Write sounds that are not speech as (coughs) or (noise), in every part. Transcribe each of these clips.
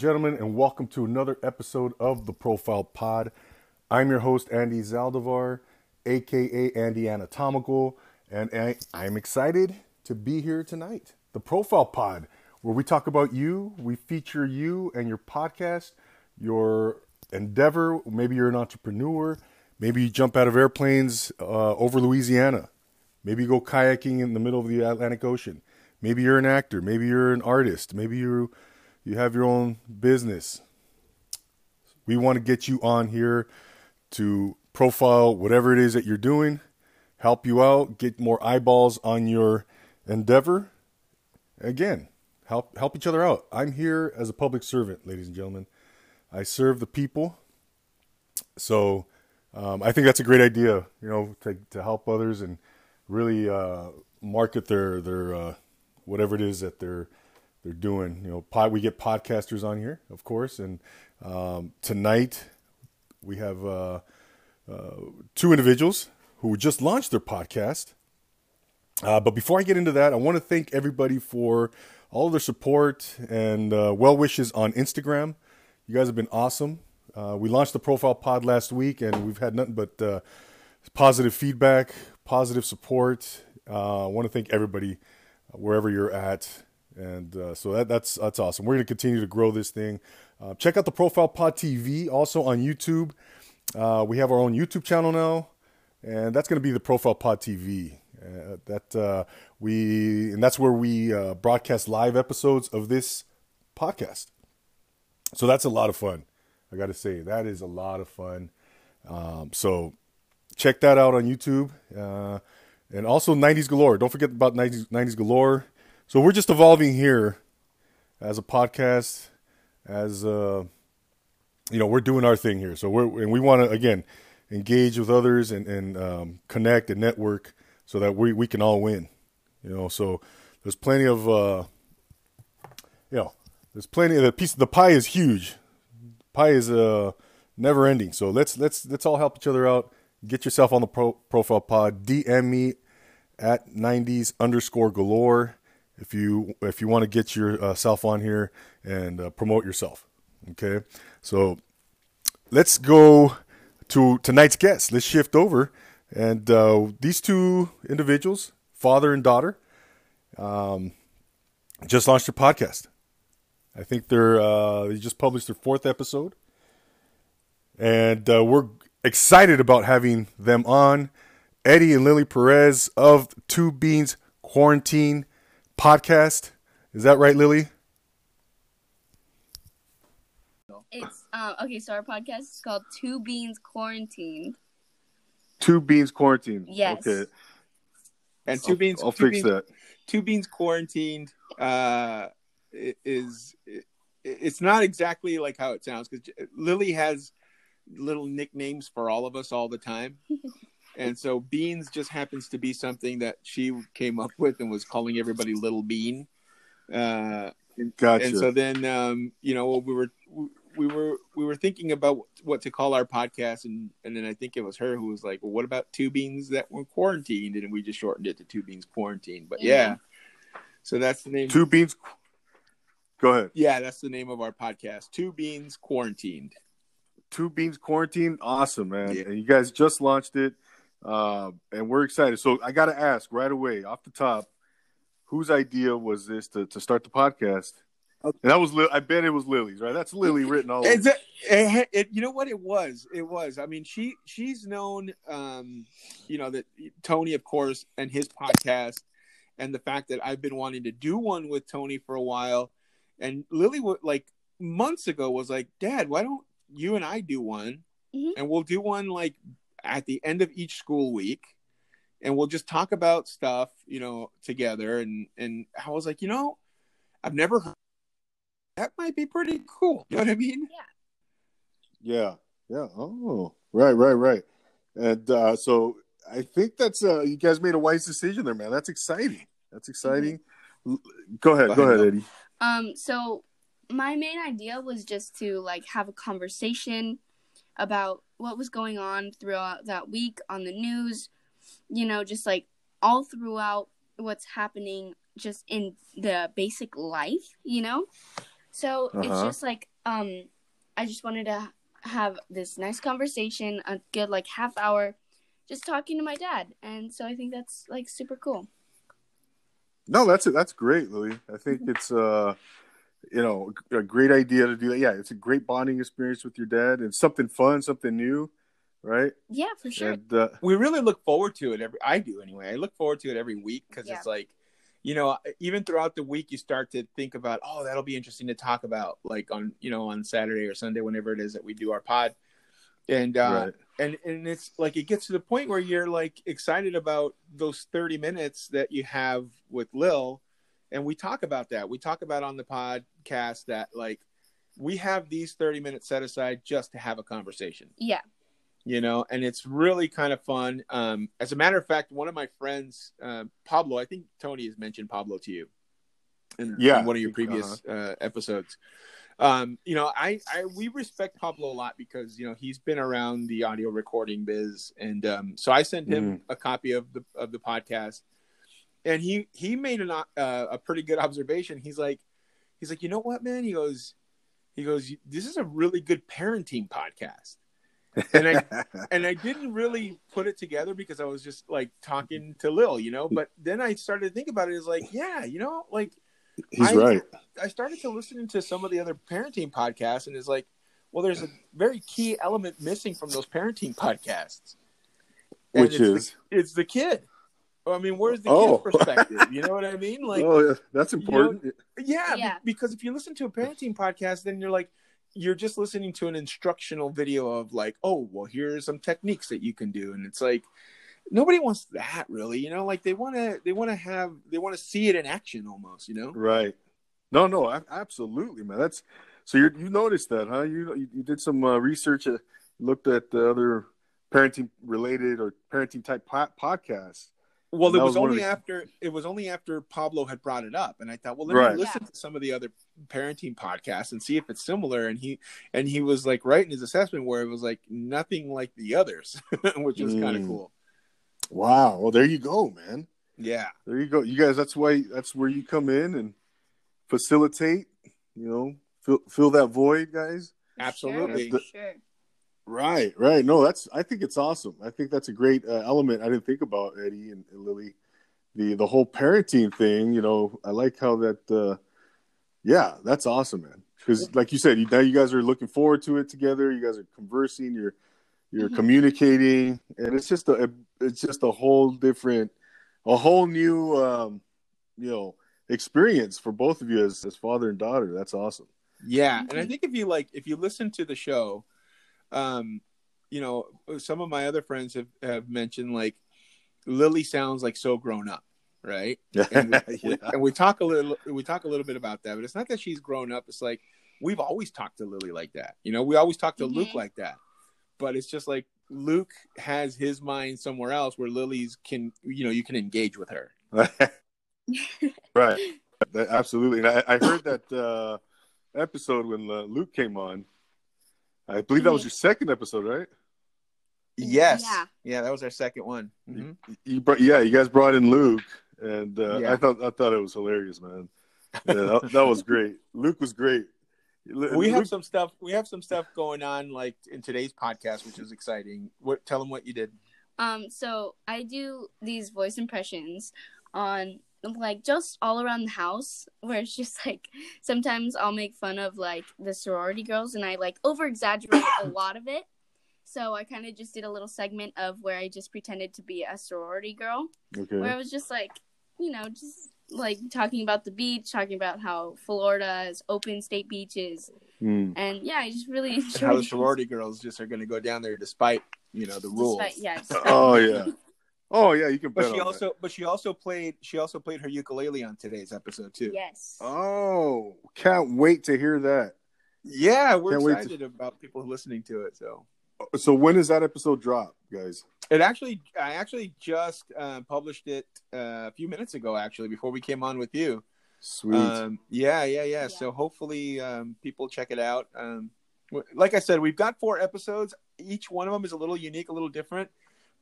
Gentlemen, and welcome to another episode of the Profile Pod. I'm your host, Andy Zaldivar, aka Andy Anatomical, and I'm excited to be here tonight. The Profile Pod, where we talk about you, we feature you and your podcast, your endeavor. Maybe you're an entrepreneur, maybe you jump out of airplanes uh, over Louisiana, maybe you go kayaking in the middle of the Atlantic Ocean. Maybe you're an actor, maybe you're an artist, maybe you you have your own business. We want to get you on here to profile whatever it is that you're doing, help you out, get more eyeballs on your endeavor. Again, help help each other out. I'm here as a public servant, ladies and gentlemen. I serve the people. So um, I think that's a great idea, you know, to, to help others and really uh, market their their uh, whatever it is that they're they're doing. You know, pod, we get podcasters on here, of course, and um, tonight we have uh, uh, two individuals who just launched their podcast. Uh, but before I get into that, I want to thank everybody for all of their support and uh, well wishes on Instagram. You guys have been awesome. Uh, we launched the profile pod last week, and we've had nothing but uh, positive feedback, positive support. I want to thank everybody wherever you're at and uh, so that, that's that's awesome. We're going to continue to grow this thing. Uh, check out the Profile Pod TV also on YouTube. Uh, we have our own YouTube channel now, and that's going to be the Profile Pod TV. Uh, that uh, we and that's where we uh, broadcast live episodes of this podcast. So that's a lot of fun. I got to say that is a lot of fun. Um, so check that out on YouTube. and also 90s Galore. Don't forget about 90s, 90s Galore. So we're just evolving here as a podcast, as uh, you know, we're doing our thing here. So we're and we want to again engage with others and and um, connect and network so that we we can all win. You know, so there's plenty of uh, you know, there's plenty of the piece. The pie is huge. Pie is uh never ending. So let's let's let's all help each other out. Get yourself on the pro, profile pod. DM me at 90s underscore galore if you if you want to get yourself on here and uh, promote yourself. Okay, so let's go to tonight's guest. Let's shift over, and uh, these two individuals, father and daughter, um, just launched a podcast. I think they're uh, they just published their fourth episode, and uh, we're excited about having them on. Eddie and Lily Perez of Two Beans Quarantine podcast. Is that right, Lily? It's um, okay. So our podcast is called Two Beans Quarantined. Two Beans Quarantined. Yes. Okay. And two beans. I'll, I'll two fix beans, that. Two beans quarantined uh, is it's not exactly like how it sounds because Lily has little nicknames for all of us all the time. (laughs) and so beans just happens to be something that she came up with and was calling everybody little bean. Uh gotcha. and so then um you know we were we were we were thinking about what to call our podcast. And and then i think it was her who was like well what about two beans that were quarantined? And we just shortened it to two beans quarantined. But yeah, yeah. So that's the name two beans go ahead. Yeah that's the name of our podcast two beans quarantined. Two beans quarantined? Awesome man. Yeah. and you guys just launched it uh, and we're excited. So I got to ask right away, off the top, whose idea was this to, to start the podcast? Okay. And that was, I bet it was Lily's, right? That's Lily written all over. It, it, it, you know what it was? It was. I mean, she she's known, um, you know, that Tony, of course, and his podcast, and the fact that I've been wanting to do one with Tony for a while, and Lily, would like months ago, was like, "Dad, why don't you and I do one?" Mm-hmm. And we'll do one like at the end of each school week and we'll just talk about stuff, you know, together. And and I was like, you know, I've never heard that might be pretty cool. You know what I mean? Yeah. Yeah. Yeah. Oh, right, right, right. And uh, so I think that's uh, you guys made a wise decision there, man. That's exciting. That's exciting. Mm-hmm. Go ahead, go ahead, Eddie. Um, so my main idea was just to like have a conversation about what was going on throughout that week on the news, you know, just like all throughout what's happening just in the basic life, you know? So it's Uh-huh. just like um I just wanted to have this nice conversation, a good like half hour just talking to my dad. And so I think that's like super cool. No, that's it. That's great, Lily. I think it's uh, you know, a great idea to do that. Yeah, it's a great bonding experience with your dad, and something fun, something new, right? Yeah, for sure. And uh, we really look forward to it every i do anyway i look forward to it every week because Yeah. it's like you know even throughout the week you start to think about oh that'll be interesting to talk about like on you know on saturday or sunday whenever it is that we do our pod and uh right. and and it's like it gets to the point where you're like excited about those 30 minutes that you have with lil and we talk about that. We talk about on the podcast that like we have these 30 minutes set aside just to have a conversation. Yeah. you know and it's really kind of fun. Um as a matter of fact one of my friends uh, pablo i think tony has mentioned pablo to you in, Yeah, in one of your I think, previous uh, episodes. Um you know I, I we respect pablo a lot because you know he's been around the audio recording biz. And um so i sent him Mm. a copy of the of the podcast and he he made an, uh, a pretty good observation he's like he's like you know what man he goes he goes this is a really good parenting podcast and I (laughs) and I didn't really put it together because I was just like talking to Lil, you know. But then I started to think about it. Is like, yeah, you know, like He's I- right. I started to listen to some of the other parenting podcasts, and it's like, well, there's a very key element missing from those parenting podcasts, And Which it's the- is it's the kid. I mean, where's the Oh. kid's (laughs) perspective? You know what I mean? Like, oh, yeah, that's important. yeah, be- Yeah. because if you listen to a parenting podcast, then you're like, you're just listening to an instructional video of like, oh, well, here are some techniques that you can do, and it's like nobody wants that really, you know. Like they want to, they want to have, they want to see it in action almost, you know. Right. No, no, a- absolutely, man. That's so you you noticed that, huh? You you, you did some uh, research, uh, looked at the other parenting related or parenting type po- podcasts. Well, it was, was only the- after it was only after Pablo had brought it up, and I thought, well, let Right. me listen to some of the other parenting podcasts and see if it's similar. And he and he was like right in his assessment where it was like nothing like the others, (laughs) which was kind of Mm. cool. Wow. Well, there you go, man. Yeah. There you go. You guys, that's why that's where you come in and facilitate. You know, fill fill that void, guys. Absolutely. Sure, sure. Right, right. No, that's. I think it's awesome. I think that's a great uh, element. I didn't think about Eddie and, and Lily, the the whole parenting thing. You know, I like how that. Uh, yeah, that's awesome, man. Because, like you said, you, now you guys are looking forward to it together. You guys are conversing. You're you're Mhm. communicating, and it's just a it's just a whole different, a whole new, um, you know, experience for both of you as as father and daughter. That's awesome. Yeah, and I Mhm. think if you like, if you listen to the show, um, you know, some of my other friends have have mentioned like Lily sounds like so grown up, right? (laughs) And we, we- yeah. and we talk a little, we talk a little bit about that, but it's not that she's grown up. It's like we've always talked to Lily like that. You know, we always talk to Luke Mhm. like that, but it's just like Luke has his mind somewhere else where Lily's can, you know, you can engage with her. (laughs) right. That- absolutely. And I, I heard that uh, episode when uh, Luke came on. I believe that was your second episode, right? Yes, Yeah. yeah, that was our second one. Mhm. You brought, yeah, you guys brought in Luke, and uh, Yeah. I thought I thought it was hilarious, man. Yeah, that, (laughs) that was great. Luke was great. Lu- we have some stuff we have some stuff going on like in today's podcast which is exciting what tell them what you did Um, so I do these voice impressions on like just all around the house (laughs) where it's just like sometimes I'll make fun of like the sorority girls and I like over exaggerate a (coughs) lot of it. So I kind of just did a little segment of where I just pretended to be a sorority girl where. I was just like, you know, just like talking about the beach, talking about how Florida has open state beaches, Hmm. and yeah, I just really (laughs) and how the it. sorority girls just are going to go down there despite you know the rules Despite- yeah. (laughs) despite- Oh yeah. Oh yeah, you can bet but she on also but she also played she also played her ukulele on today's episode too Yes. Oh, can't wait to hear that. yeah we're Can't wait to- excited about people listening to it so So when does that episode drop, guys? it actually i actually just uh, published it uh, a few minutes ago actually before we came on with you Sweet. Um, yeah, yeah, yeah, Yeah. So hopefully, um, people check it out. Um, like I said, we've got four episodes. Each one of them is a little unique, a little different.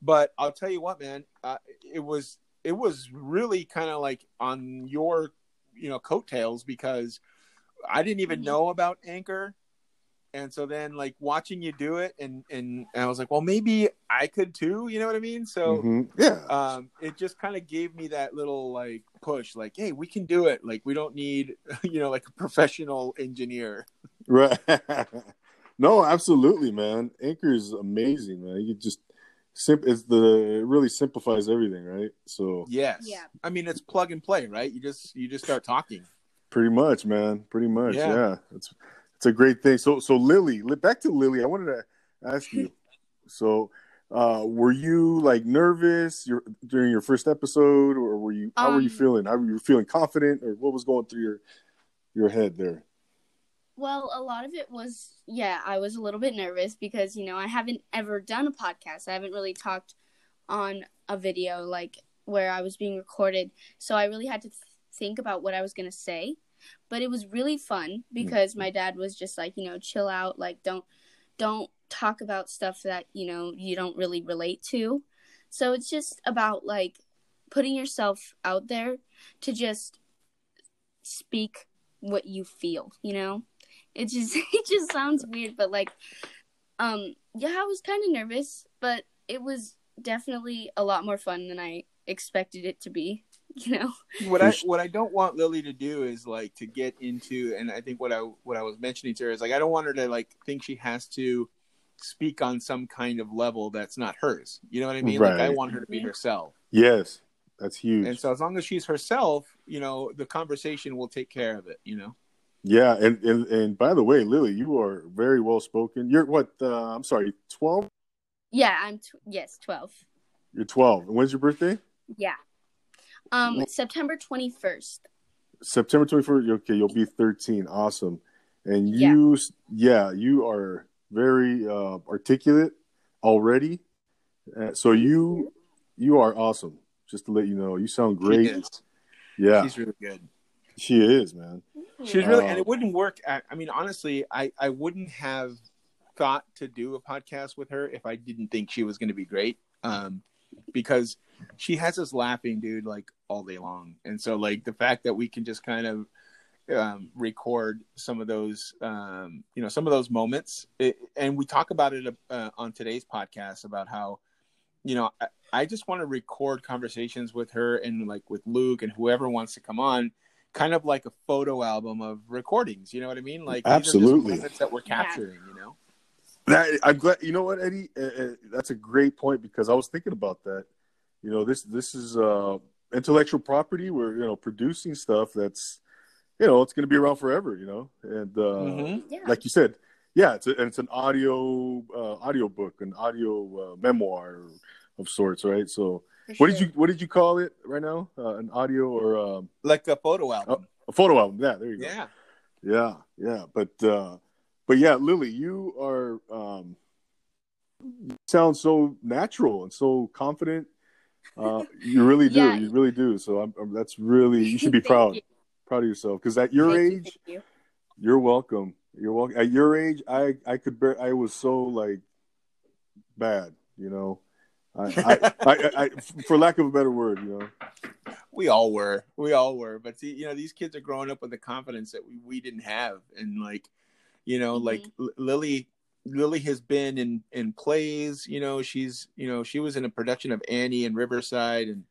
But I'll tell you what, man, uh, it was it was really kind of like on your you know coattails because I didn't even Mhm. know about Anchor, and so then like watching you do it, and and, and I was like, well, maybe I could too. You know what I mean? So. Mhm. yeah, um, it just kind of gave me that little like push, like, hey, we can do it. Like, we don't need, (laughs) you know, like a professional engineer. right. (laughs) no, absolutely, man. Anchor is amazing, man. You just simp. It's the it really simplifies everything, right? So Yes. Yeah. I mean, it's plug and play, right? You just you just start talking. pretty much, man. Pretty much, Yeah. yeah. It's it's a great thing. So so Lily, li- back to Lily. I wanted to ask you. (laughs) so, uh, were you like nervous your, during your first episode, or were you? How were you Um, feeling? How were you feeling confident, or what was going through your your head there? Well, a lot of it was, yeah, I was a little bit nervous because, you know, I haven't ever done a podcast. I haven't really talked on a video like where I was being recorded. So I really had to th- think about what I was going to say. But it was really fun because my dad was just like, you know, chill out, like don't don't talk about stuff that, you know, you don't really relate to. So it's just about like putting yourself out there to just speak what you feel, you know? It just (laughs) it just sounds weird, but like um yeah, I was kind of nervous, but it was definitely a lot more fun than I expected it to be, (laughs) you know. What I what I don't want Lily to do is like to get into, and I think what I what I was mentioning to her is like I don't want her to like think she has to speak on some kind of level that's not hers. You know what I mean? Like I want her to be herself. Yes, that's huge. And so as long as she's herself, you know, the conversation will take care of it, you know. Yeah, and, and and by the way, Lily, you are very well spoken. You're what? Uh, I'm sorry, twelve. Yeah, I'm tw- yes, 12. You're twelve. And when's your birthday? Yeah. Um September 21st. September 24th. Okay, you'll be 13. Awesome. And you, yeah, you are very uh, articulate already. Uh, so you, you are awesome. Just to let you know, you sound great. is. Yeah, She's really good. she is, man. She's really, Uh, and it wouldn't work. I, I mean, honestly, I, I wouldn't have thought to do a podcast with her if I didn't think she was going to be great. Um, because she has us laughing, dude, like all day long. And so, like, the fact that we can just kind of um, record some of those, um, you know, some of those moments, it, and we talk about it uh, on today's podcast about how, you know, I, I just want to record conversations with her and like with Luke and whoever wants to come on kind of like a photo album of recordings. You know what I mean? Like these are just Absolutely. that we're Yeah. capturing. You know? That, I'm glad. You know what, Eddie? Uh, uh, that's a great point because I was thinking about that. You know, this this is uh, intellectual property. We're you know producing stuff that's you know it's going to be around forever. You know, and uh, Mhm. Yeah. like you said, yeah, it's a, and it's an audio uh, audio book, an audio uh, memoir of sorts, right? So, for what did you what did you call it right now? Uh, an audio or um, Like a photo album. a photo album? Yeah, there you go. yeah. Yeah, yeah, but uh, but yeah, Lily, you are um, you sound so natural and so confident. Uh, (laughs) you really do, Yeah. you really do. So I'm, I'm, that's really you should be (laughs) proud, you. proud of yourself because at your Thank age, thank you. you're welcome. You're welcome. At your age, I I could bear. I was so like bad, you know. I, I, I, I, I for lack of a better word, you know. We all were. We all were. But see, you know, these kids are growing up with the confidence that we, we didn't have. And like, you know, Mhm. like L- Lily Lily has been in in plays, you know, she's, you know, she was in a production of Annie in Riverside and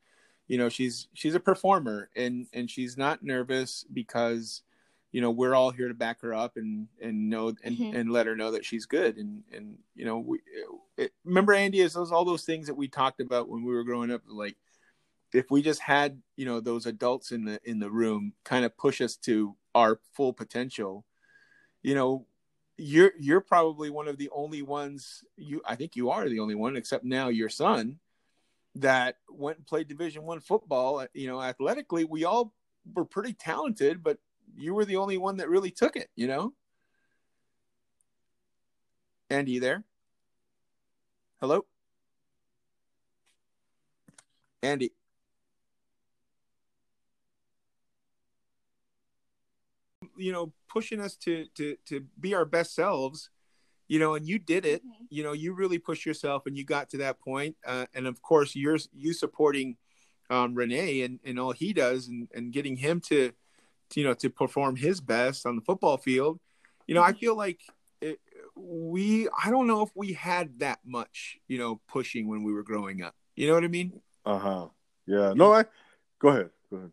you know, she's she's a performer and and she's not nervous because you know, we're all here to back her up and and know and Mhm. and let her know that she's good and and you know, we it, remember Andy is those all those things that we talked about when we were growing up like if we just had you know those adults in the in the room kind of push us to our full potential you know you're you're probably one of the only ones you i think you are the only one except now your son that went and played division one football you know athletically we all were pretty talented but you were the only one that really took it you know? Andy you there? Hello? Andy. You know pushing us to to to be our best selves you know and you did it. Mhm. you know you really pushed yourself and you got to that point uh, and of course you're you supporting um, renee and, and all he does and, and getting him to you know, to perform his best on the football field. You know, I feel like it, we, I don't know if we had that much, you know, pushing when we were growing up. You know what I mean? Uh huh. Yeah. No, I. Go ahead. Go ahead.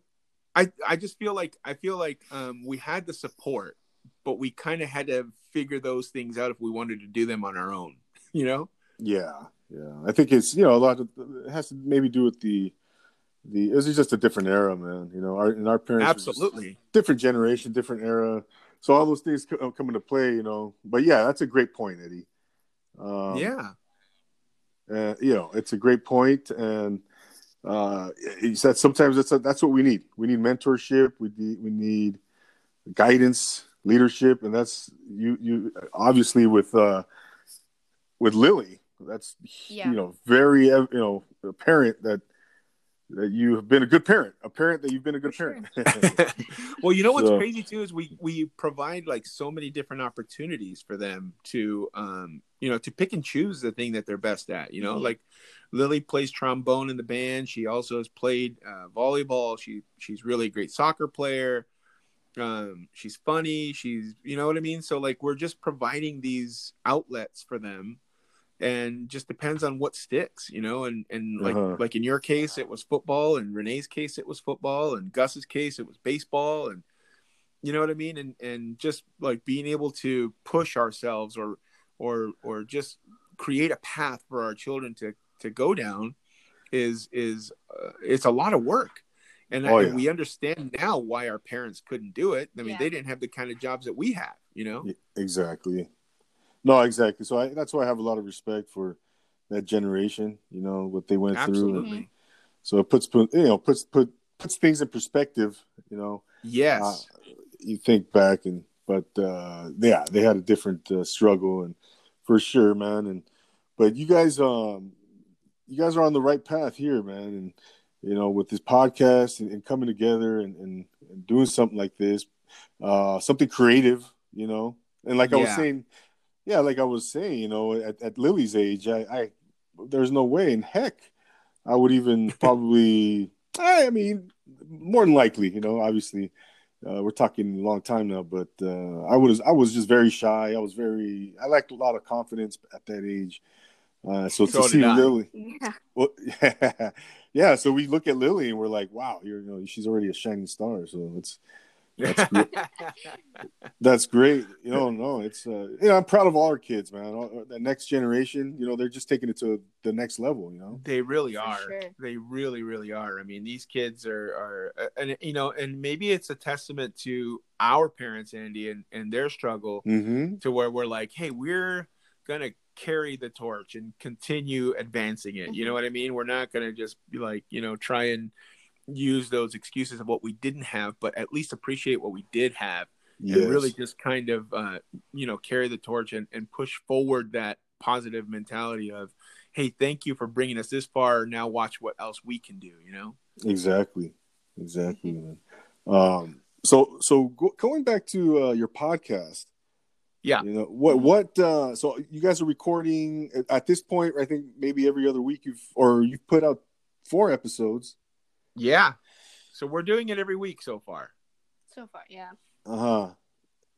I I just feel like I feel like um, we had the support, but we kind of had to figure those things out if we wanted to do them on our own. (laughs) You know? Yeah. Yeah. I think it's you know a lot of it has to maybe do with the the this is just a different era, man. You know, our and our parents Absolutely. different generation, different era. So all those things co- come into play, you know. But yeah, that's a great point, Eddie. Um, yeah. uh, you know, it's a great point, and uh, he said sometimes that's that's what we need. We need mentorship. We need we need guidance, leadership, and that's you you obviously with uh, with Lily. That's Yeah. you know very uh, you know apparent that that you have been a good parent, a parent that you've been a good For parent. (laughs) (laughs) well, you know what's So- crazy too is we we provide like so many different opportunities for them to um you know to pick and choose the thing that they're best at. You know, Mhm. like Lily plays trombone in the band. She also has played uh, volleyball. She she's really a great soccer player. Um, she's funny. She's you know what I mean. So like we're just providing these outlets for them and just depends on what sticks, you know. And and like Uh-huh. like in your case, it was football, and Renee's case, it was football, and Gus's case, it was baseball, and you know what I mean. And and just like being able to push ourselves, or or or just create a path for our children to to go down, is is uh, it's a lot of work. And, Oh, and yeah. we understand now why our parents couldn't do it. I mean, Yeah. they didn't have the kind of jobs that we have, you know. Exactly. No, exactly. So I, that's why I have a lot of respect for that generation. You know what they went through. Absolutely. And so it puts put you know puts put puts things in perspective. You know, Yes. Uh, you think back and but uh, yeah, they had a different uh, struggle and for sure, man. And but you guys, um, you guys are on the right path here, man. And you know, with this podcast and, and coming together and, and, and doing something like this, uh, something creative, you know. And like I was saying, yeah, like I was saying, you know, at, at Lily's age, I, I there's no way in heck I would even (laughs) probably. I mean, more than likely, you know. Obviously, uh, we're talking a long time now, but uh, I was I was just very shy. I was very I lacked a lot of confidence at that age. Uh, so, So to see did I. Lily, Yeah. well, (laughs) yeah. So we look at Lily and we're like, wow, you're, you know, she's already a shining star. So it's That's (laughs) great. that's great. You know, no, it's uh, you know, I'm proud of all our kids, man. All, the next generation, you know, they're just taking it to the next level. You know, They really are. sure. They really, really are. I mean, these kids are are, uh, and you know, and maybe it's a testament to our parents, Andy, and and their struggle mm-hmm. to where we're like, hey, we're gonna carry the torch and continue advancing it. You know what I mean? We're not gonna just be like, you know, try and use those excuses of what we didn't have, but at least appreciate what we did have yes. and really just kind of uh, you know carry the torch and, and push forward that positive mentality of hey thank you for bringing us this far now watch what else we can do you know Exactly. Exactly, man. Um, so so go, going back to uh, your podcast. Yeah. You know what what uh so you guys are recording at- at this point I think maybe every other week you've or you've put out four episodes. Yeah so we're doing it every week so far So far, yeah. Uh-huh.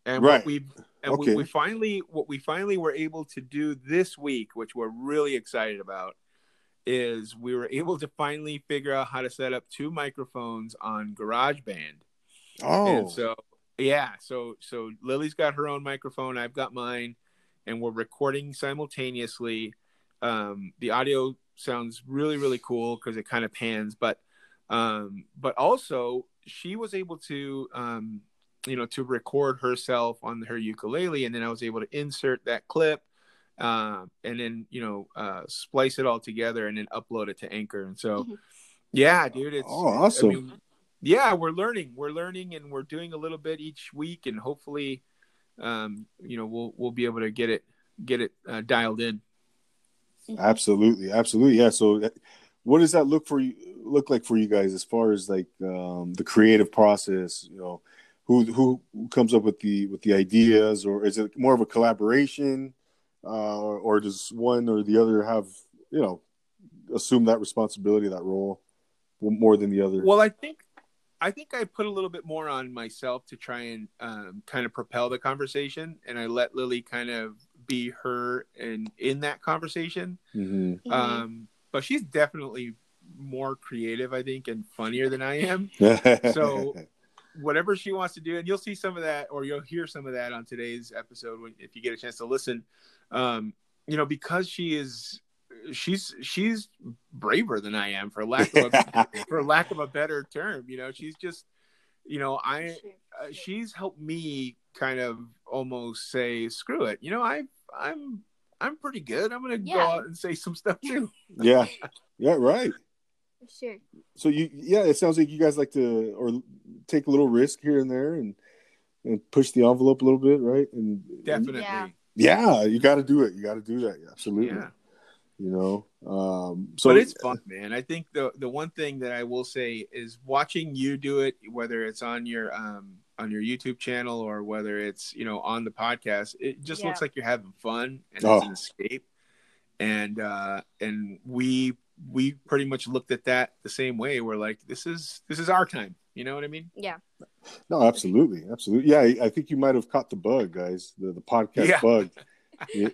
and Right. what we and Okay. we, we finally what we finally were able to do this week which we're really excited about is we were able to finally figure out how to set up two microphones on GarageBand Oh. And so yeah, so so Lily's got her own microphone, I've got mine, and we're recording simultaneously. Um, the audio sounds really really cool because it kind of pans, but um, but also she was able to um, you know to record herself on her ukulele, and then I was able to insert that clip. Um, and then you know uh, splice it all together and then upload it to Anchor, and so Mhm. yeah, dude, it's Oh, awesome. I mean, yeah, we're learning. We're learning, and we're doing a little bit each week, and hopefully, um, you know, we'll we'll be able to get it get it uh, dialed in. Absolutely, absolutely. Yeah. So, that- what does that look for you? Look like for you guys as far as like um, the creative process? You know, who who who comes up with the with the ideas, or is it more of a collaboration, uh, or, or does one or the other have you know assume that responsibility, that role, more than the other? Well, I think I think I put a little bit more on myself to try and um, kind of propel the conversation, and I let Lily kind of be her and in that conversation. hmm Mhm. Um, but she's definitely more creative, I think, and funnier than I am. (laughs) So- Whatever she wants to do, and you'll see some of that, or you'll hear some of that on today's episode when, if you get a chance to listen. Um, you know, because she is, she's she's braver than I am, for lack of a, (laughs) for lack of a better term. You know, she's just, you know, I uh, she's helped me kind of almost say, screw it. You know, I I'm I'm pretty good. I'm gonna go out and say some stuff too. (laughs) yeah, yeah, right. Sure. So you, yeah, it sounds like you guys like to or take a little risk here and there and and push the envelope a little bit, right? And Definitely. Yeah. yeah, you got to do it. You got to do that. Absolutely. Yeah. You know, um, so but it's fun, man. I think the the one thing that I will say is watching you do it, whether it's on your um on your YouTube channel or whether it's you know on the podcast, it just Yeah. looks like you're having fun and Oh. it's an escape. And uh and we we pretty much looked at that the same way. We're like, this is this is our time. You know what I mean? Yeah. No, absolutely, absolutely. Yeah, I I think you might have caught the bug, guys. The the podcast Yeah. bug. (laughs) yeah,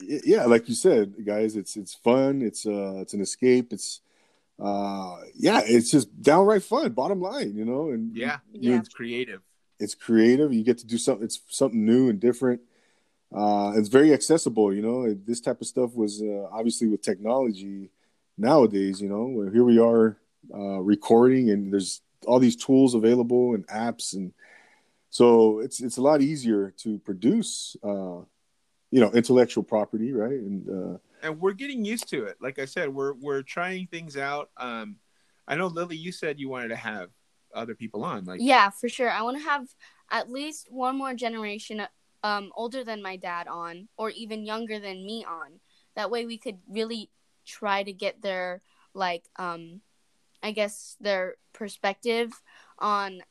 yeah, like you said, guys, it's it's fun. It's uh, it's an escape. It's uh, yeah, it's just downright fun. Bottom line, you know, and Yeah. you, Yeah. It's creative. It's creative. You get to do something. It's something new and different. Uh, it's very accessible. You know, this type of stuff was uh, obviously with technology nowadays. You know, here we are uh, recording, and there's all these tools available and apps, and so it's it's a lot easier to produce. Uh, you know, intellectual property, right? And uh, and we're getting used to it. Like I said, we're we're trying things out. Um, I know Lily, you said you wanted to have other people on. Like, Yeah, for sure. I want to have at least one more generation um older than my dad on or even younger than me on. That way we could really try to get their like um I guess their perspective on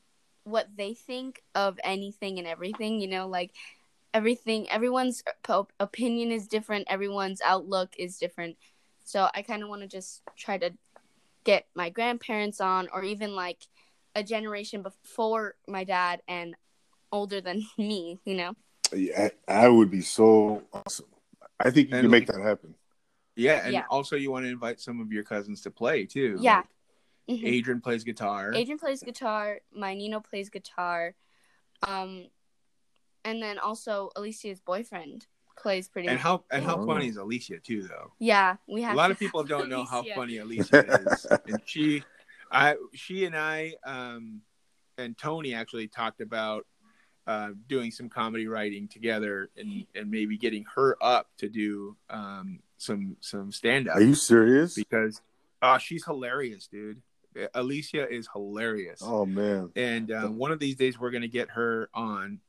what they think of anything and everything, you know, like everything everyone's op- opinion is different, everyone's outlook is different. So I kind of want to just try to get my grandparents on or even like a generation before my dad and older than (laughs) me, you know? yeah, I would be so awesome. I think you And can make that happen. yeah, and Yeah. also you want to invite some of your cousins to play too. Yeah. Like, Mhm. Adrian plays guitar. Adrian plays guitar, my Nino plays guitar. Um and then also Alicia's boyfriend plays pretty and how and how Oh. funny is Alicia too, though. Yeah, we have a lot of people don't know how funny Alicia is, and she, I, she and I, um, and Tony actually talked about uh, doing some comedy writing together, and and maybe getting her up to do um, some some stand up Are you serious? because uh, she's hilarious, dude. Alicia is hilarious, Oh man. and uh, one of these days we're gonna get her on.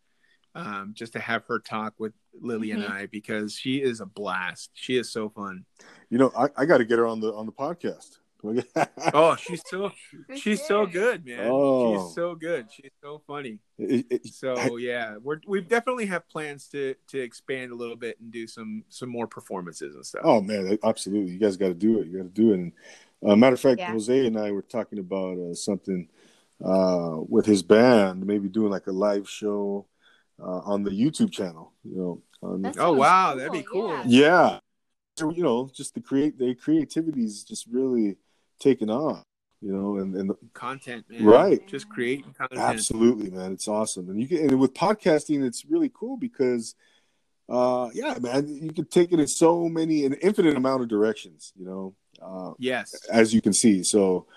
Um, just to have her talk with Lily and Mhm. I because she is a blast. She is so fun. You know, I, I got to get her on the on the podcast. Oh, she's so (laughs) she's so good, man. Oh. She's so good. She's so funny. It- it- So yeah, we're we definitely have plans to to expand a little bit and do some some more performances and stuff. oh man, absolutely. You guys got to do it. You got to do it. And uh, matter of fact, Yeah. Jose and I were talking about uh, something uh, with his band, maybe doing like a live show uh, on the YouTube channel. You know, on Oh, sounds wow, that'd be cool. yeah. yeah. So, you know, just the create the creativity is just really taking off. You know, and and Content, man. Right. Just creating content. Absolutely, man. It's awesome. And you can and with podcasting, it's really cool because uh yeah, man, you can take it in so many an infinite amount of directions, you know, uh Yes. as you can see. So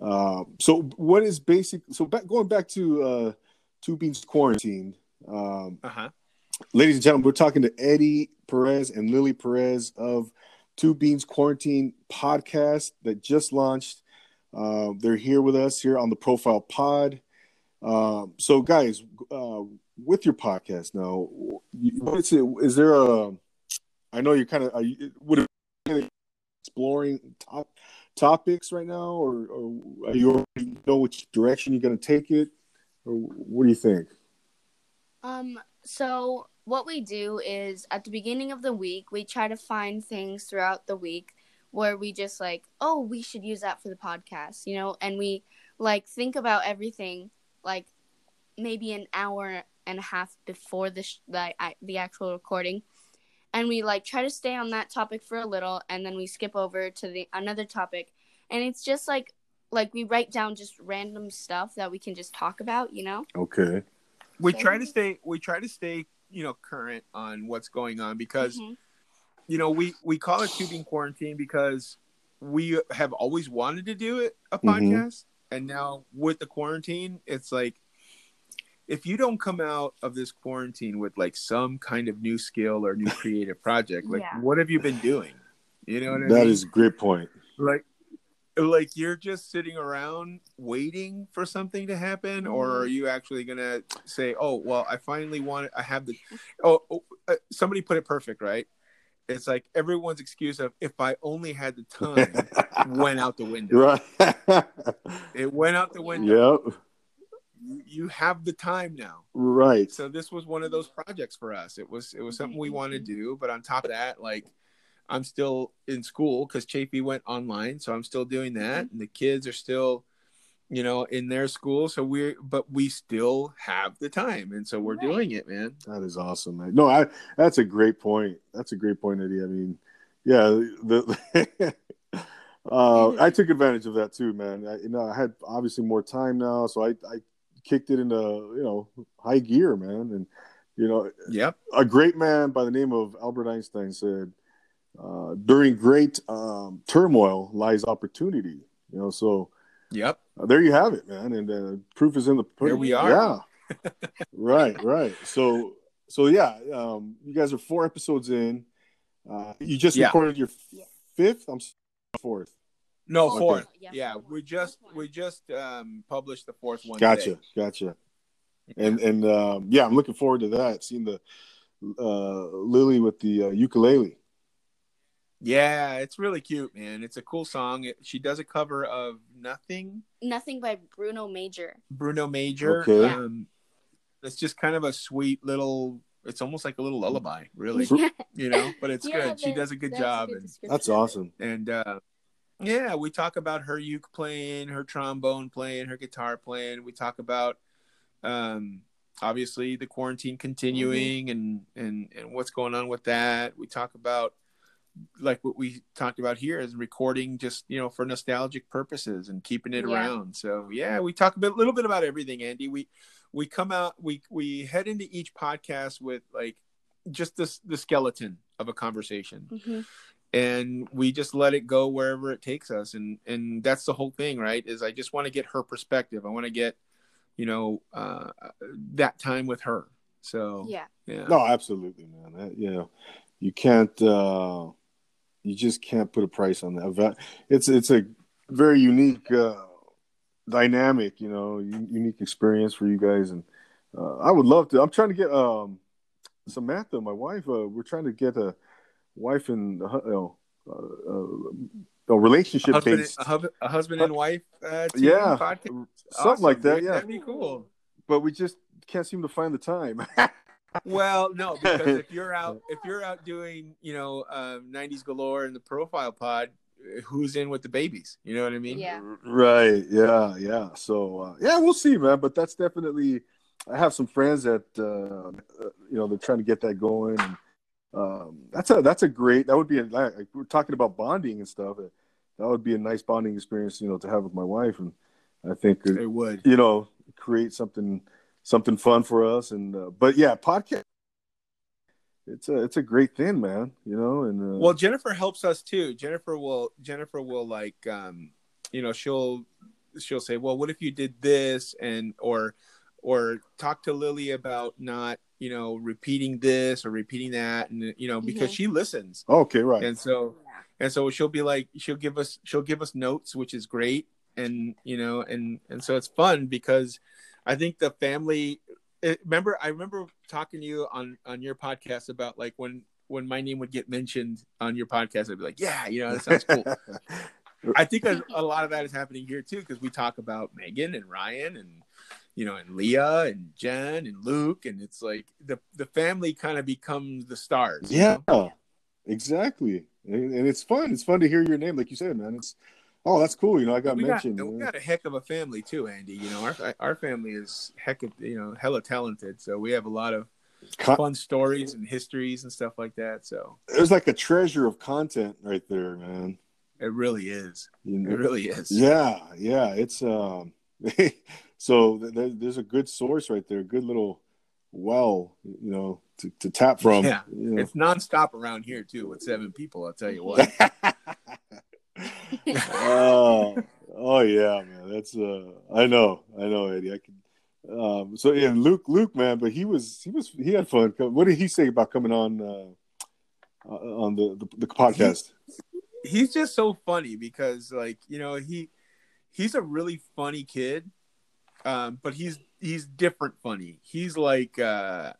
uh so what is basic so back going back to uh two beans quarantined Um Uh huh. ladies and gentlemen, we're talking to Eddie Perez and Lily Perez of Two Beans Quarantine podcast that just launched. Uh, they're here with us here on the Profile Pod. Um, so, guys, uh, with your podcast now, what is it? Is there a? I know you're kind of. Would exploring top topics right now, or, or are you know which direction you're going to take it, or what do you think? Um, so what we do is at the beginning of the week, we try to find things throughout the week where we just like, oh, we should use that for the podcast, you know, and we like think about everything like maybe an hour and a half before the sh- the, the actual recording. And we like try to stay on that topic for a little and then we skip over to the another topic. And it's just like like we write down just random stuff that we can just talk about you know? Okay. we try to stay we try to stay you know current on what's going on because Mhm. you know we we call it two bean quarantine because we have always wanted to do it a Mhm. podcast and now with the quarantine it's like if you don't come out of this quarantine with like some kind of new skill or new (laughs) creative project like Yeah. what have you been doing you know what That i mean is a great point. like like you're just sitting around waiting for something to happen or Mm-hmm. are you actually gonna say oh well i finally want i have the oh, oh uh, somebody put it perfect right it's like everyone's excuse of if i only had the time went out the window (laughs) right. it went out the window yep. you, you have the time now Right. so this was one of those projects for us it was it was something we wanted to do but on top of that like i'm still in school because Chaffey went online so i'm still doing that and the kids are still you know in their school so we're but we still have the time and so we're Right. doing it man That is awesome, man. No, I that's a great point. That's a great point, Eddie. I mean, yeah, the (laughs) uh, I took advantage of that too, man. I, you know, I had obviously more time now, so I I kicked it into you know high gear, man. And you know, yep a great man by the name of Albert Einstein said, uh, "During great um, turmoil lies opportunity." You know, so yep uh, there you have it, man. And uh, proof is in the pudding. Here we are. Yeah. (laughs) right, right. So, so yeah, um, you guys are four episodes in. Uh, you just Yeah. recorded your Yeah. fifth. I'm s- fourth. no Okay. fourth Yeah, yeah we just we just um published the fourth one Gotcha, today. gotcha. And and um, yeah, I'm looking forward to that. Seeing the uh, Lily with the uh, ukulele. Yeah it's really cute man it's a cool song it, she does a cover of nothing nothing by bruno major Bruno Major. Okay. Um, it's just kind of a sweet little. It's almost like a little lullaby, really. (laughs) You know, but it's Yeah, good. She does a good that's job, good and That's awesome. and uh, yeah, we talk about her uke playing, her trombone playing, her guitar playing. We talk about, um, obviously the quarantine continuing Mm-hmm. and and and what's going on with that. We talk about like what we talked about here is recording just you know for nostalgic purposes and keeping it Yeah. around so yeah we talk a bit, little bit about everything andy we we come out we we head into each podcast with like just this the skeleton of a conversation Mhm. and we just let it go wherever it takes us and and that's the whole thing right is i just want to get her perspective i want to get you know uh that time with her so yeah yeah No, absolutely, man. That, you know, you can't. Uh, you just can't put a price on that. It's it's a very unique uh, dynamic, you know, unique experience for you guys, and uh, I would love to. I'm trying to get um, Samantha, my wife. Uh, we're trying to get a wife and uh, you know, uh, a relationship husband, based, a, hub- a husband and wife uh, yeah, podcast. something Awesome, like that. dude. Yeah, that'd be cool. but we just can't seem to find the time. (laughs) Well, no, because if you're out, (laughs) if you're out doing, you know, um, '90s galore in the profile pod, uh, who's in with the babies? You know what I mean? Yeah. Right. Yeah. Yeah. So uh, yeah, we'll see, man. But that's definitely. I have some friends that uh, uh, you know they're trying to get that going. And, um, that's a that's a great. That would be a, like we're talking about bonding and stuff. uh, That would be a nice bonding experience, you know, to have with my wife. And I think uh, It would. you know create something something fun for us. And uh, but yeah, podcast. It's a it's a great thing, man. You know, and uh, Well, Jennifer helps us too. Jennifer will Jennifer will like um you know, she'll she'll say, "Well, what if you did this?" and or or talk to Lily about not, you know, repeating this or repeating that and you know, because Mhm. she listens. okay, right. And so and so she'll be like she'll give us she'll give us notes, which is great. And you know, and and so it's fun because I think the family it, remember I remember talking to you on on your podcast about like when when my name would get mentioned on your podcast, I'd be like, yeah, you know, that sounds cool. (laughs) I think a, a lot of that is happening here too because we talk about Megan and Ryan and you know and Leah and Jen and Luke and it's like the the family kind of becomes the stars. you yeah, know? exactly. and, and it's fun. It's fun to hear your name, like you said, man. It's oh, that's cool. You know, I got we mentioned. Got, we got a heck of a family too, Andy. You know, our our family is heck of you know hella talented. So we have a lot of Con- fun stories and histories and stuff like that. So There's like a treasure of content right there, man. it really is. You It really is. Yeah, yeah. It's um. (laughs) so th- there, there's a good source right there. Good little well, you know, to, to tap from. Yeah. You know. It's nonstop around here too with seven people. I'll tell you what. (laughs) oh, oh yeah, man. That's uh, I know, I know, Eddie. I can. Um, so yeah, Luke, Luke, man, but he was, he was, he had fun. What did he say about coming on uh, uh, on the, the the podcast? he's just so funny because like you know he he's a really funny kid um but he's he's different funny he's like uh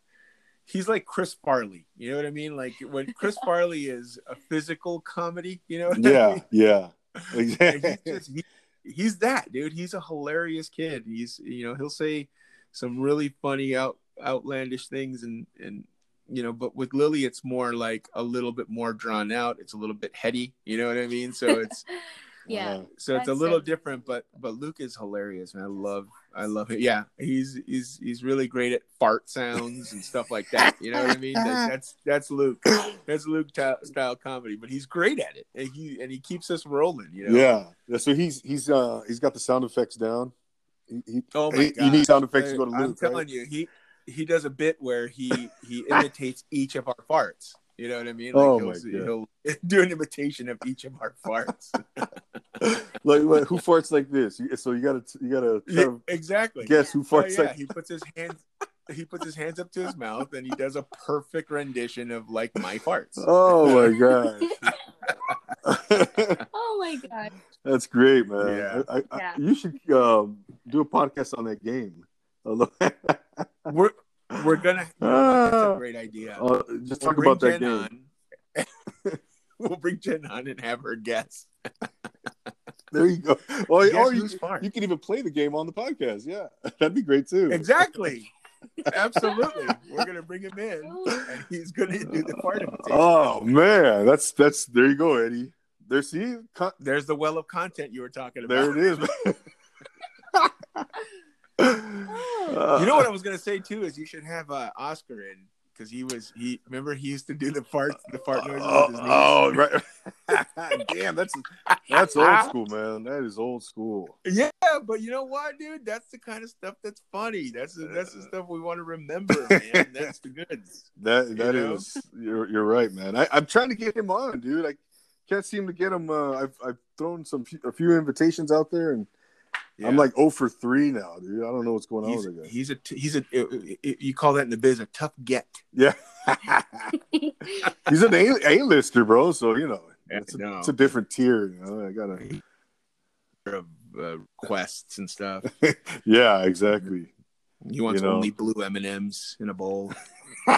he's like chris farley you know what i mean like when chris (laughs) farley is a physical comedy you know what I Yeah, mean? yeah, (laughs) Like, he's just he, he's that dude. He's a hilarious kid. He's you know he'll say some really funny out outlandish things and and you know but with lily it's more like a little bit more drawn out. It's a little bit heady. You know what i mean? So it's (laughs) yeah. Uh, so it's a little so- different but but luke is hilarious man i love i love it yeah he's he's he's really great at fart sounds and stuff like that you know what i mean that's (laughs) that's, that's luke that's luke ta- style comedy but he's great at it and he and he keeps us rolling you know yeah, yeah. So he's he's uh he's got the sound effects down. He, he, oh my he- god you need sound effects to go to Luke. i'm telling right? you he he does a bit where he he imitates each of our farts you know what I mean? Oh he'll, my God. he'll (laughs) do an imitation of each of our farts. (laughs) like, like, who farts like this? So you gotta you gotta Yeah, exactly. guess who Oh, farts yeah, like. he puts his hands he puts his hands up to his mouth and he does a perfect rendition of like my farts. (laughs) Oh my god, Oh my god. that's great, man. Yeah. I, I, I- Yeah. you should um, do a podcast on that game. Although- We're we're gonna you (laughs) know that's a Ah. great idea. Uh, just We'll talk about that Jen game. (laughs) we'll bring Jen on and have her guess. (laughs) There you go. Or, or you, you can even play the game on the podcast. Yeah, that'd be great too. Exactly. Absolutely. We're gonna bring him in and he's gonna do the fart imitation. Oh man, that's that's there you go, Eddie. There, see, Con- There's the well of content you were talking about. there it is. You know what I was gonna say too is you should have uh, Oscar in because he was he remember he used to do the fart the fart noises Oh, with his knees. oh, right. (laughs) Damn, that's that's old (laughs) school, man. That is old school. Yeah, but you know what, dude? That's the kind of stuff that's funny. That's the, that's the stuff we want to remember, (laughs) man. That's the goods. That that You is you're you're right, man. I, I'm trying to get him on, dude. I can't seem to get him. Uh, I've I've thrown some a few invitations out there, and I'm like 0 for three now, dude. I don't know what's going on he's, with that guy. he's a t- he's a you call that in the biz a tough get. Yeah, (laughs) he's an A A lister, bro. So you know, it's, a, no. it's a different tier. You know, I gotta. of uh, quests and stuff. (laughs) Yeah, exactly. He wants You know. only blue M and M's in a bowl. (laughs)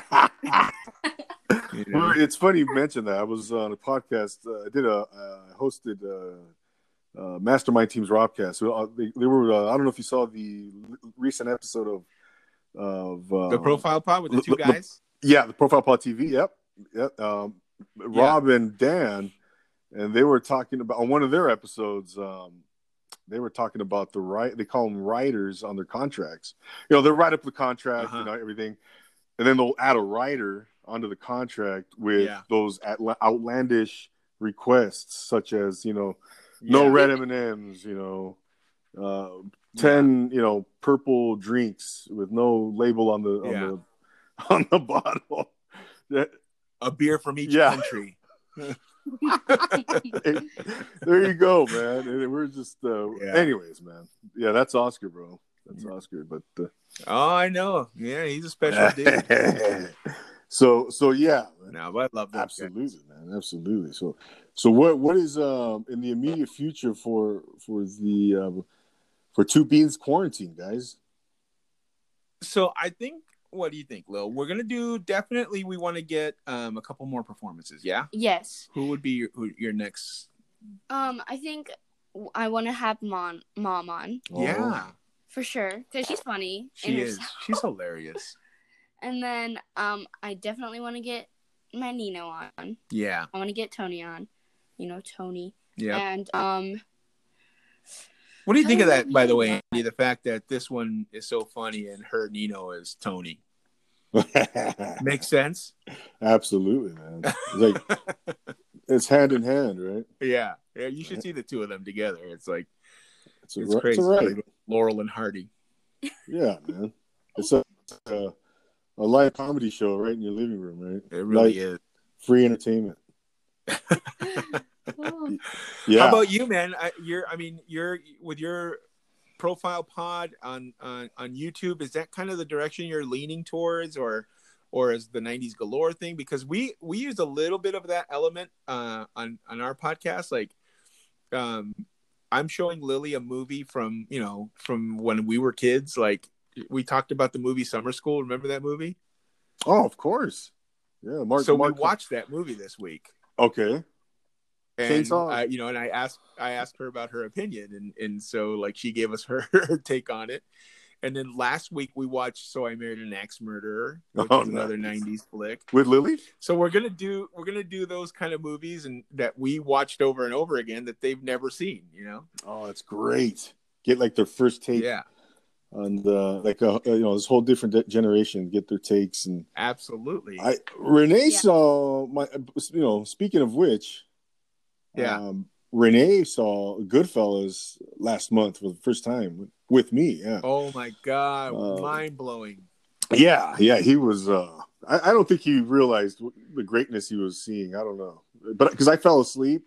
You know? It's funny you mentioned that. I was on a podcast. Uh, I did a uh, hosted uh, Mastermind Teams Robcast. So, uh, they, they were. Uh, I don't know if you saw the recent episode of of uh, The profile pod with the two the- the- guys. Yeah, the Profile Pod TV. Yep, yep. Um, Rob and Dan, and they were talking about on one of their episodes. Um, they were talking about the right. They call them writers on their contracts. You know, they'll write up the contract, Uh-huh. you know, everything, and then they'll add a writer onto the contract with Yeah. those atla- outlandish requests, such as you know, no Yeah. red M and M's. You know. Uh, 10 you know purple drinks with no label on the on Yeah. the (laughs) on the bottle a beer from each Yeah. country. (laughs) (laughs) there you go man we're just uh Yeah. anyways man yeah that's oscar bro that's oscar but uh, Oh, I know. Yeah, he's a special dude. so so yeah man. No, but I love that. guy. absolutely man absolutely so so what what is um in the immediate future for for the um for two beans quarantine guys So I think. What do you think, Lil? We're gonna do definitely. We want to get um, a couple more performances. Yeah. yes. Who would be your who, your next? Um, I think I want to have mom mom on Yeah, for sure because she's funny. she is. herself. She's (laughs) hilarious. And then um, I definitely want to get my Nino on. Yeah, I want to get Tony on. You know Tony. yeah. And um, What do you think of that, by the way, Andy? The fact that this one is so funny and her Nino is Tony (laughs) makes sense. Absolutely, man. It's like (laughs) it's hand in hand, right? Yeah, yeah. You should see the two of them together. It's like It's, a, it's ri- crazy. It's a right. Laurel and Hardy. Yeah, man. It's a, a a live comedy show right in your living room, right? It really Like- is. Free entertainment. Oh, Yeah. How about you, man? I, you're, I mean, you're with your profile pod on, on on YouTube. Is that kind of the direction you're leaning towards, or or is the '90s galore thing? Because we we use a little bit of that element uh, on on our podcast. Like, um, I'm showing Lily a movie from you know from when we were kids. Like, we talked about the movie Summer School. Remember that movie? oh, of course. Yeah, Mark. so Mark, we watched that movie this week. Okay. and Chainsaw. I, you know, and I asked I asked her about her opinion, and and so like she gave us (laughs) her, her take on it. And then last week we watched "So I Married an Axe Murderer," which Oh, is another nice. '90s flick. With Lily? So we're gonna do we're gonna do those kind of movies and that we watched over and over again that they've never seen. You know? Oh, that's great. Get like their first take Yeah, on the like a you know this whole different de- generation get their takes and absolutely. I Renee Yeah. saw my you know speaking of which Yeah. um, Renee saw Goodfellas last month for the first time with me yeah oh my god, Uh, mind blowing. yeah yeah he was uh I, I don't think he realized the greatness he was seeing I don't know but because I fell asleep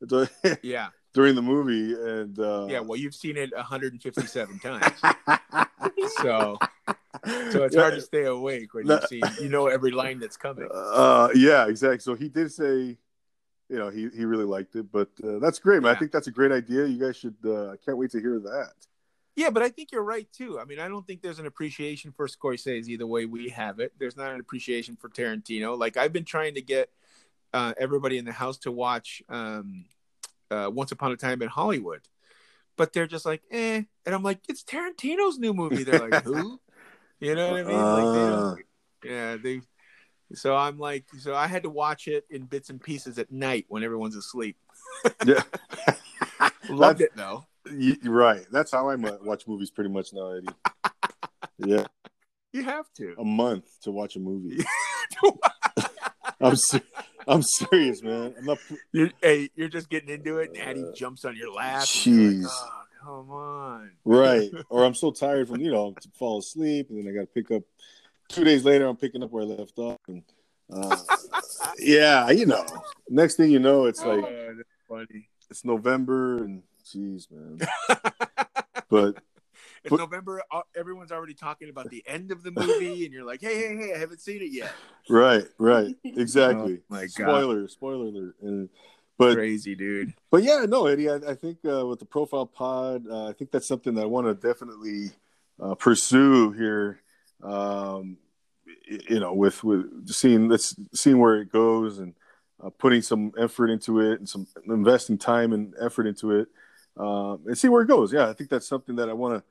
(laughs) Yeah, during the movie and uh yeah. Well, you've seen it 157 (laughs) times, so so it's Yeah. hard to stay awake when you've seen you know every line that's coming. Uh, yeah, exactly. So he did say, you know, he, he really liked it, but uh, that's great, man. I think that's a great idea. You guys should. Uh, I can't wait to hear that. Yeah, but I think you're right too. I mean, I don't think there's an appreciation for Scorsese the way we have it. There's not an appreciation for Tarantino. Like I've been trying to get uh, everybody in the house to watch um, uh, Once Upon a Time in Hollywood, but they're just like, eh. And I'm like, it's Tarantino's new movie. They're like, who? (laughs) You know what I mean? Like they Uh. Yeah, they. So I'm like, so I had to watch it in bits and pieces at night when everyone's asleep. Yeah, (laughs) Loved it though. Y- you're right. That's how I watch movies pretty much now, Eddie. (laughs) Yeah, You have to. a month to watch a movie. I'm ser- I'm serious, man. I'm not. You're, hey, you're just getting into it, and Addie Uh, jumps on your lap. jeez. like, oh, come on. Right. (laughs) Or I'm so tired from, you know, to fall asleep and then I got to pick up two days later. I'm picking up where I left off. And, uh, (laughs) yeah, you know, next thing you know, it's like, oh, funny. it's November and jeez, man. (laughs) But It's But- November. uh, Everyone's already talking about the end of the movie, and you're like, hey, hey, hey, I haven't seen it yet. right, right. (laughs) Exactly. Oh, my God. Spoiler, spoiler alert. And, but Crazy, dude. But yeah, no, Eddie, I, I think uh, with the profile pod, uh, I think that's something that I want to definitely uh, pursue here. Um, you know, with with seeing let's seeing where it goes and uh, putting some effort into it and some investing time and effort into it um, and see where it goes. Yeah, I think that's something that I want to,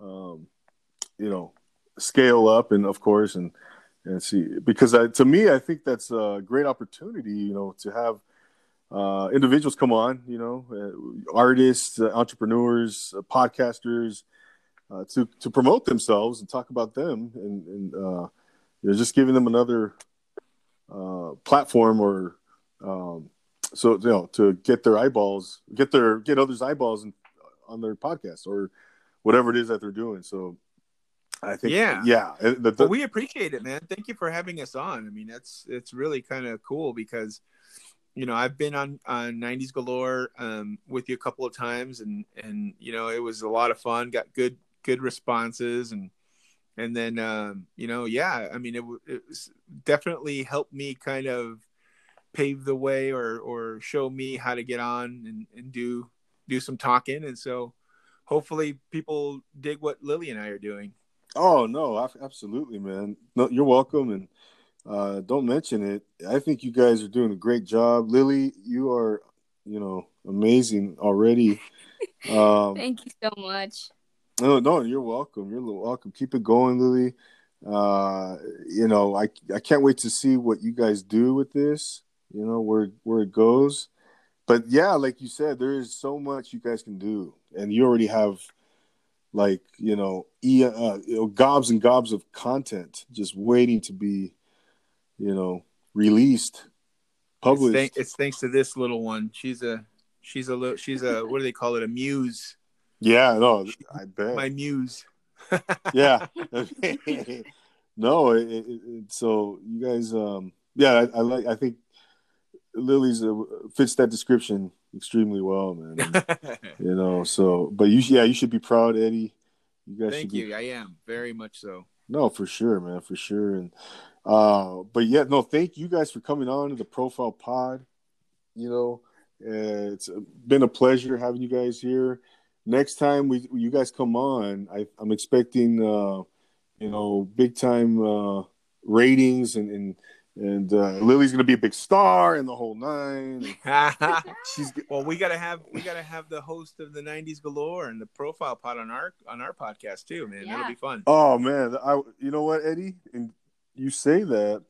um, you know, scale up and of course and and see because I, to me, I think that's a great opportunity. You know, to have uh, individuals come on, you know, uh, artists, uh, entrepreneurs, uh, podcasters, uh, to to promote themselves and talk about them, and, and uh, you know, just giving them another uh, platform or um, so you know to get their eyeballs, get their get others' eyeballs on their podcast or whatever it is that they're doing. So I think, Yeah. yeah, the, the, Well, we appreciate it, man. Thank you for having us on. I mean, that's it's really kind of cool because you know I've been on on 90s galore um, with you a couple of times, and and you know it was a lot of fun. Got good good responses, and and then um, you know yeah, I mean it, it was definitely helped me kind of pave the way or or show me how to get on and, and do do some talking, and so hopefully people dig what Lily and I are doing. Oh no, absolutely, man. No, you're welcome, and uh, don't mention it. I think you guys are doing a great job, Lily. You are, you know, amazing already. (laughs) Um, Thank you so much. no, no, you're welcome. You're welcome. Keep it going, Lily. Uh, you know, I I can't wait to see what you guys do with this. You know where where it goes. But yeah, like you said, there is so much you guys can do, and you already have like you know, e- uh, you know gobs and gobs of content just waiting to be, you know, released, published. It's, thank, it's thanks to this little one. She's a she's a little she's a what do they call it? A muse. yeah, no, I bet. My muse. (laughs) yeah (laughs) no it, it, it, so you guys um yeah I, I like i think lily's uh, fits that description extremely well man. And, (laughs) you know so but you yeah you should be proud eddie. You guys Thank should be, you. I am. Very much so. no for sure man for sure. And uh but yeah no thank you guys for coming on to the profile pod. You know uh, it's been a pleasure having you guys here. Next time we you guys come on I, i'm expecting uh you know big time uh ratings and and and uh, lily's gonna be a big star and the whole nine (laughs) she's well, we gotta have we gotta have the host of the '90s galore and the profile pod on our on our podcast too, man. That'll be fun. oh man i you know what eddie and you say that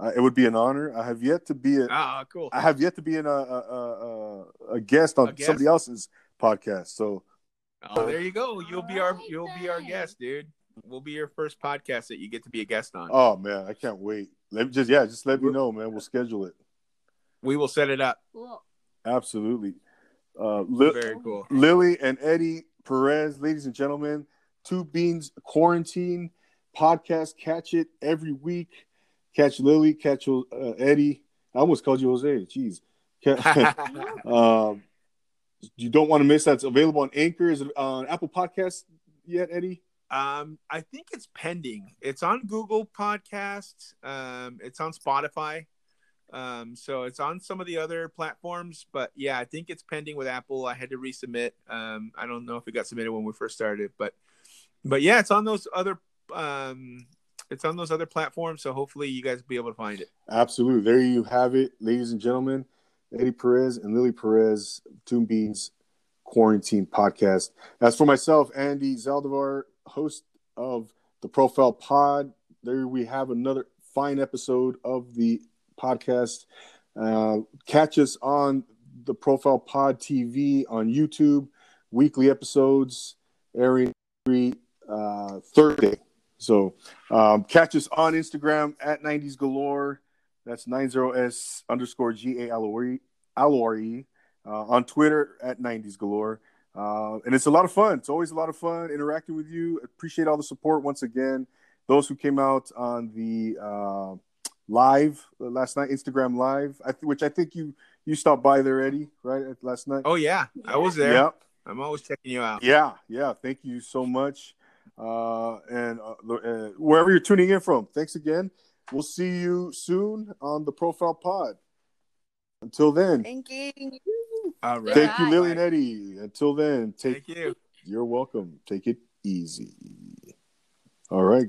uh, it would be an honor i have yet to be a, Ah, cool. I have yet to be in a a, a, a guest on A guest? somebody else's podcast. So Oh, there you go. You'll be our you'll be our guest, dude. We'll be your first podcast that you get to be a guest on. oh man, I can't wait. Let me just yeah, just let me know, man. We'll schedule it. We will set it up. Cool. Absolutely. Uh, Li- Very cool. Lily and Eddie Perez, ladies and gentlemen, Two Beans Quarantine podcast. Catch it every week. Catch Lily, catch uh, Eddie. I almost called you Jose. Jeez. (laughs) (laughs) Um, you don't want to miss that. It's available on Anchor. Is it on Apple Podcasts yet, Eddie? Um, I think it's pending. It's on Google Podcasts. Um, it's on Spotify. Um, so it's on some of the other platforms, but yeah, I think it's pending with Apple. I had to resubmit. Um, I don't know if it got submitted when we first started, but but yeah, it's on those other um, it's on those other platforms. So hopefully you guys will be able to find it. Absolutely. There you have it, ladies and gentlemen. Eddie Perez and Lily Perez, Two Beans Quarantine Podcast. As for myself, Andy Zaldivar, host of the Profile Pod, there we have another fine episode of the podcast. Uh, catch us on the Profile Pod TV on YouTube, weekly episodes airing every uh, Thursday. So um, catch us on Instagram at 90s Galore. That's 90s underscore G A L O R E. Uh, on Twitter at 90s Galore. Uh, and it's a lot of fun. It's always a lot of fun interacting with you. Appreciate all the support once again. Those who came out on the uh, live uh, last night, Instagram live, I th- which I think you you stopped by there, Eddie, right at last night. Oh yeah, I was there. yeah, I'm always checking you out. yeah, yeah. Thank you so much. Uh, and uh, uh, wherever you're tuning in from, thanks again. We'll see you soon on the Profile Pod. Until then, Thank you. All right. thank you, Lily and Eddie. Until then, take Thank you. you're welcome. Take it easy. All right.